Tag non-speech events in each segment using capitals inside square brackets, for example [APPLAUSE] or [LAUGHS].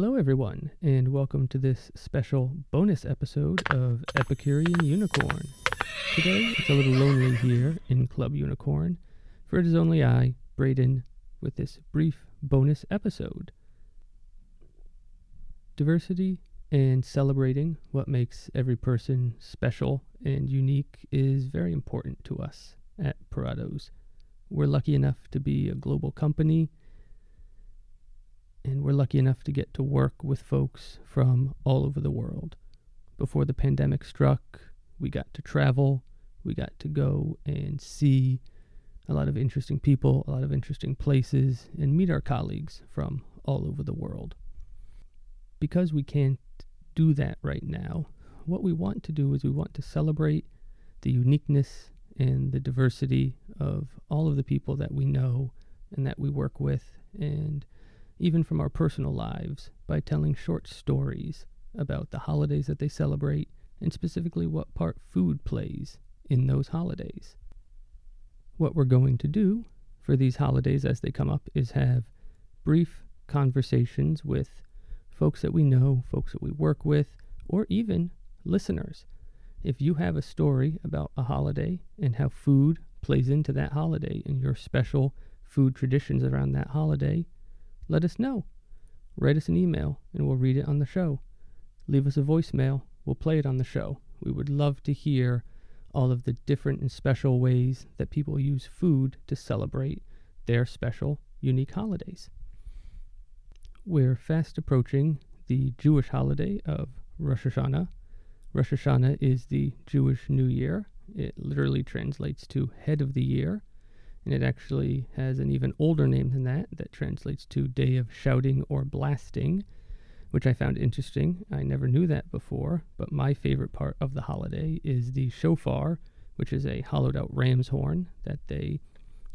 Hello, everyone, and welcome to this special bonus episode of Epicurean Unicorn. Today, it's a little lonely here in Club Unicorn, for it is only I, Braden, with this brief bonus episode. Diversity and celebrating what makes every person special and unique is very important to us at Parados. We're lucky enough to be a global company and we're lucky enough to get to work with folks from all over the world. Before the pandemic struck, we got to travel, we got to go and see a lot of interesting people, a lot of interesting places, and meet our colleagues from all over the world. Because we can't do that right now, what we want to do is we want to celebrate the uniqueness and the diversity of all of the people that we know and that we work with and even from our personal lives, by telling short stories about the holidays that they celebrate and specifically what part food plays in those holidays. What we're going to do for these holidays as they come up is have brief conversations with folks that we know, folks that we work with, or even listeners. If you have a story about a holiday and how food plays into that holiday and your special food traditions around that holiday, let us know. Write us an email and we'll read it on the show. Leave us a voicemail, we'll play it on the show. We would love to hear all of the different and special ways that people use food to celebrate their special, unique holidays. We're fast approaching the Jewish holiday of Rosh Hashanah. Rosh Hashanah is the Jewish New Year. It literally translates to head of the year and it actually has an even older name than that, that translates to Day of Shouting or Blasting, which I found interesting. I never knew that before, but my favorite part of the holiday is the shofar, which is a hollowed out ram's horn that they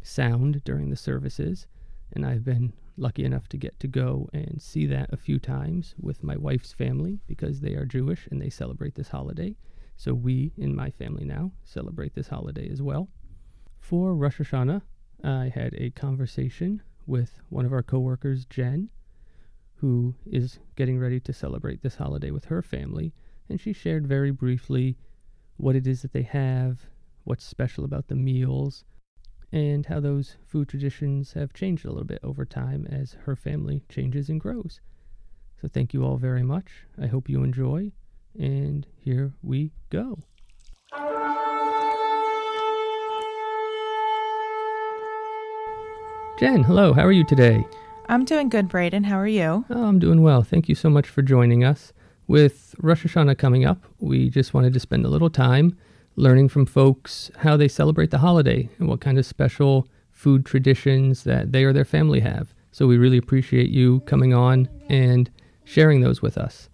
sound during the services. And I've been lucky enough to get to go and see that a few times with my wife's family because they are Jewish and they celebrate this holiday. So we in my family now celebrate this holiday as well. For Rosh Hashanah, I had a conversation with one of our coworkers, Jen, who is getting ready to celebrate this holiday with her family, and she shared very briefly what it is that they have, what's special about the meals, and how those food traditions have changed a little bit over time as her family changes and grows. So, thank you all very much. I hope you enjoy, and here we go. Jen, hello. How are you today? I'm doing good, Braden. How are you? Oh, I'm doing well. Thank you so much for joining us. With Rosh Hashanah coming up, we just wanted to spend a little time learning from folks how they celebrate the holiday and what kind of special food traditions that they or their family have. So we really appreciate you coming on and sharing those with us.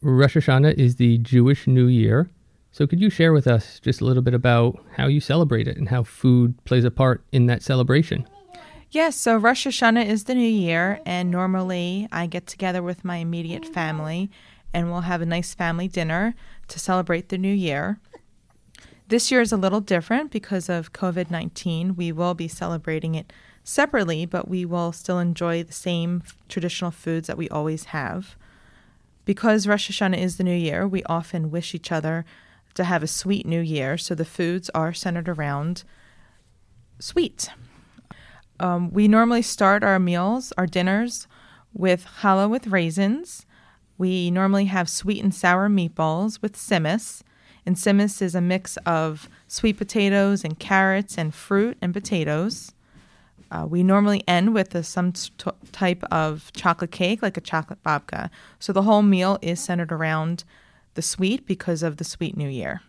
Rosh Hashanah is the Jewish New Year. So could you share with us just a little bit about how you celebrate it and how food plays a part in that celebration? Yes, so Rosh Hashanah is the new year, and normally I get together with my immediate family and we'll have a nice family dinner to celebrate the new year. This year is a little different because of COVID 19. We will be celebrating it separately, but we will still enjoy the same traditional foods that we always have. Because Rosh Hashanah is the new year, we often wish each other to have a sweet new year, so the foods are centered around sweet. Um, we normally start our meals, our dinners, with challah with raisins. We normally have sweet and sour meatballs with tzimmes. And tzimmes is a mix of sweet potatoes and carrots and fruit and potatoes. Uh, we normally end with a, some t- type of chocolate cake, like a chocolate babka. So the whole meal is centered around the sweet because of the sweet New Year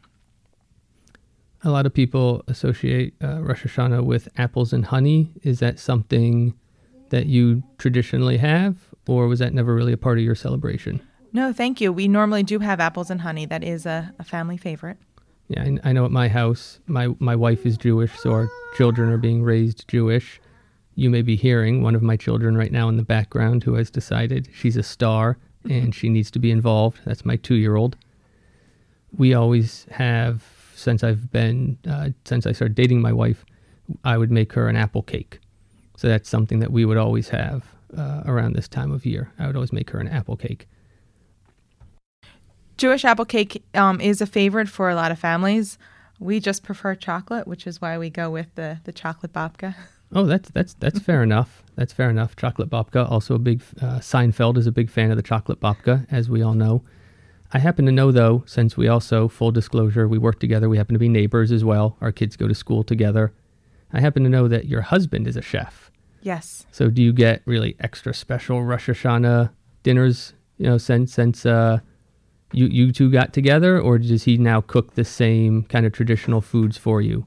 a lot of people associate uh, Rosh Hashanah with apples and honey. Is that something that you traditionally have, or was that never really a part of your celebration? No, thank you. We normally do have apples and honey. That is a, a family favorite. Yeah, I, I, know at my house, my, my wife is Jewish, so our children are being raised Jewish. You may be hearing one of my children right now in the background who has decided she's a star and she needs to be involved. That's my two year old. We always have since I've been uh, since I started dating my wife, I would make her an apple cake. So that's something that we would always have uh, around this time of year. I would always make her an apple cake. Jewish apple cake um, is a favorite for a lot of families. We just prefer chocolate, which is why we go with the, the chocolate babka. [LAUGHS] Oh, that's that's that's fair enough. That's fair enough. Chocolate babka. Also, a big uh, Seinfeld is a big fan of the chocolate babka, as we all know. I happen to know, though, since we also, full disclosure, we work together. We happen to be neighbors as well. Our kids go to school together. I happen to know that your husband is a chef. Yes. So, do you get really extra special Rosh Hashanah dinners? You know, since since uh, you you two got together, or does he now cook the same kind of traditional foods for you?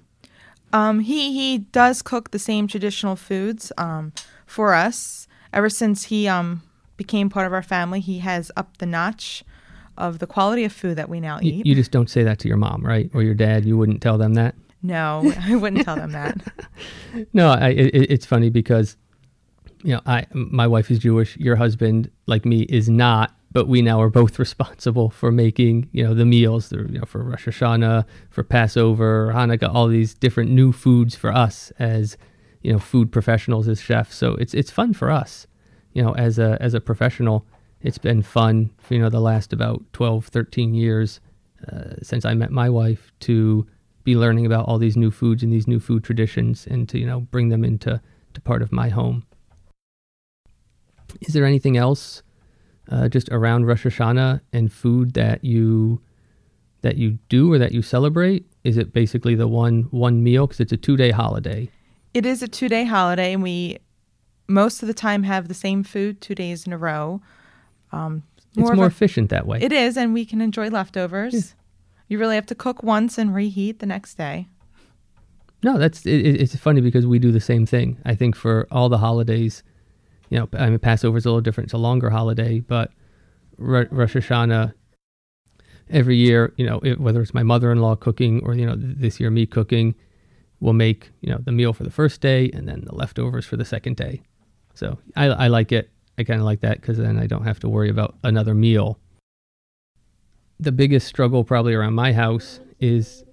Um, he he does cook the same traditional foods um, for us. Ever since he um, became part of our family, he has upped the notch of the quality of food that we now You, eat. you just don't say that to your mom, right, or your dad. You wouldn't tell them that. no, [LAUGHS] I wouldn't tell them that. [LAUGHS] No, I, it, it's funny because you know, I my wife is Jewish. Your husband, like me, is not. But we now are both [LAUGHS] responsible for making you know the meals. The, you know, for Rosh Hashanah, for Passover, Hanukkah, all these different new foods for us as you know food professionals as chefs. So it's it's fun for us. You know, as a as a professional, it's been fun. For, you know, the last about 12, 13 years uh, since I met my wife to be learning about all these new foods and these new food traditions and to you know bring them into to part of my home. Is there anything else uh, just around Rosh Hashanah and food that you that you do or that you celebrate? Is it basically the one one meal because it's a two day holiday? It is a two day holiday, and we most of the time have the same food two days in a row. Um, It's more a- efficient that way. It is, and we can enjoy leftovers. Yeah. You really have to cook once and reheat the next day. No, that's it, it- it's funny because we do the same thing. I think for all the holidays, you know, I mean Passover is a little different; it's a longer holiday, but Ro- Rosh Hashanah every year, you know, it, whether it's my mother-in-law cooking or you know this year me cooking, we'll make you know the meal for the first day and then the leftovers for the second day. So I, I like it. I kind of like that because then I don't have to worry about another meal. The biggest struggle probably around my house is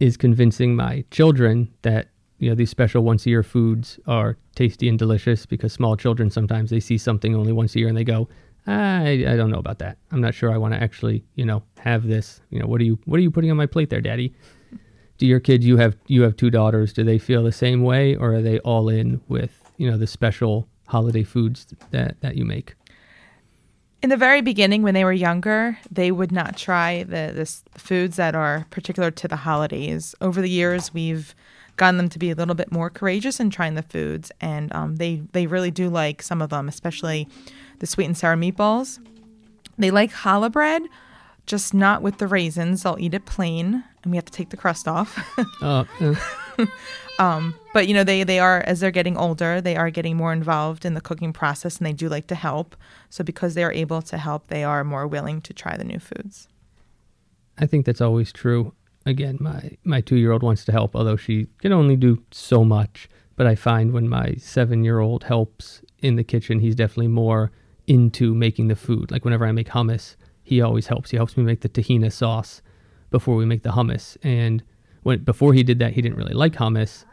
is convincing my children that you know these special once a year foods are tasty and delicious because small children sometimes they see something only once a year and they go I, I don't know about that. I'm not sure I want to actually, you know, have this. You know, what are you what are you putting on my plate there, daddy? Do your kids you have you have two daughters, do they feel the same way or are they all in with, you know, the special holiday foods that that you make? In the very beginning, when they were younger, they would not try the this foods that are particular to the holidays. Over the years, we've gotten them to be a little bit more courageous in trying the foods, and um, they they really do like some of them, especially the sweet and sour meatballs. They like challah bread, just not with the raisins. They'll eat it plain, and we have to take the crust off. [LAUGHS] Uh, uh, [LAUGHS] Um, but you know, they they are as they're getting older, they are getting more involved in the cooking process, and they do like to help. So because they are able to help, they are more willing to try the new foods. I think that's always true. Again, my my two year old wants to help, although she can only do so much. But I find when my seven year old helps in the kitchen, he's definitely more into making the food. Like whenever I make hummus, he always helps. He helps me make the tahina sauce before we make the hummus. And when before he did that, he didn't really like hummus.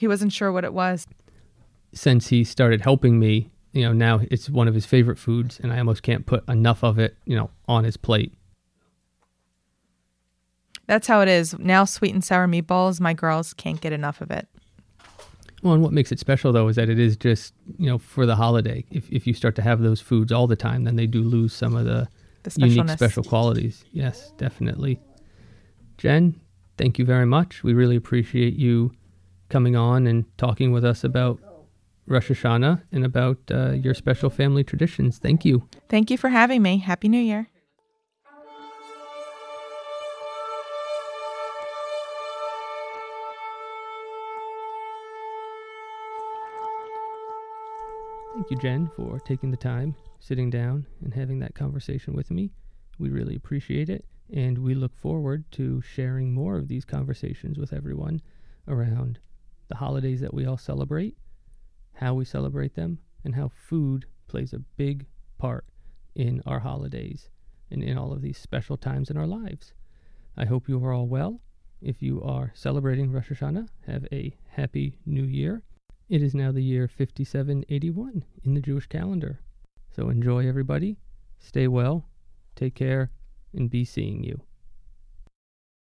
He wasn't sure what it was. Since he started helping me, you know, now it's one of his favorite foods, and I almost can't put enough of it, you know, on his plate. That's how it is now. Sweet and sour meatballs, my girls can't get enough of it. Well, and what makes it special though is that it is just you know for the holiday. If if you start to have those foods all the time, then they do lose some of the The unique special qualities. Yes, definitely. Jen, thank you very much. We really appreciate you coming on and talking with us about Rosh Hashanah and about uh, your special family traditions. Thank you. Thank you for having me. Happy New Year. Thank you, Jen, for taking the time, sitting down, and having that conversation with me. We really appreciate it, and we look forward to sharing more of these conversations with everyone around the holidays that we all celebrate, how we celebrate them, and how food plays a big part in our holidays and in all of these special times in our lives. I hope you are all well. If you are celebrating Rosh Hashanah, have a happy new year It is now the year 5781 in the Jewish calendar. So enjoy, everybody. Stay well, take care, and be seeing you.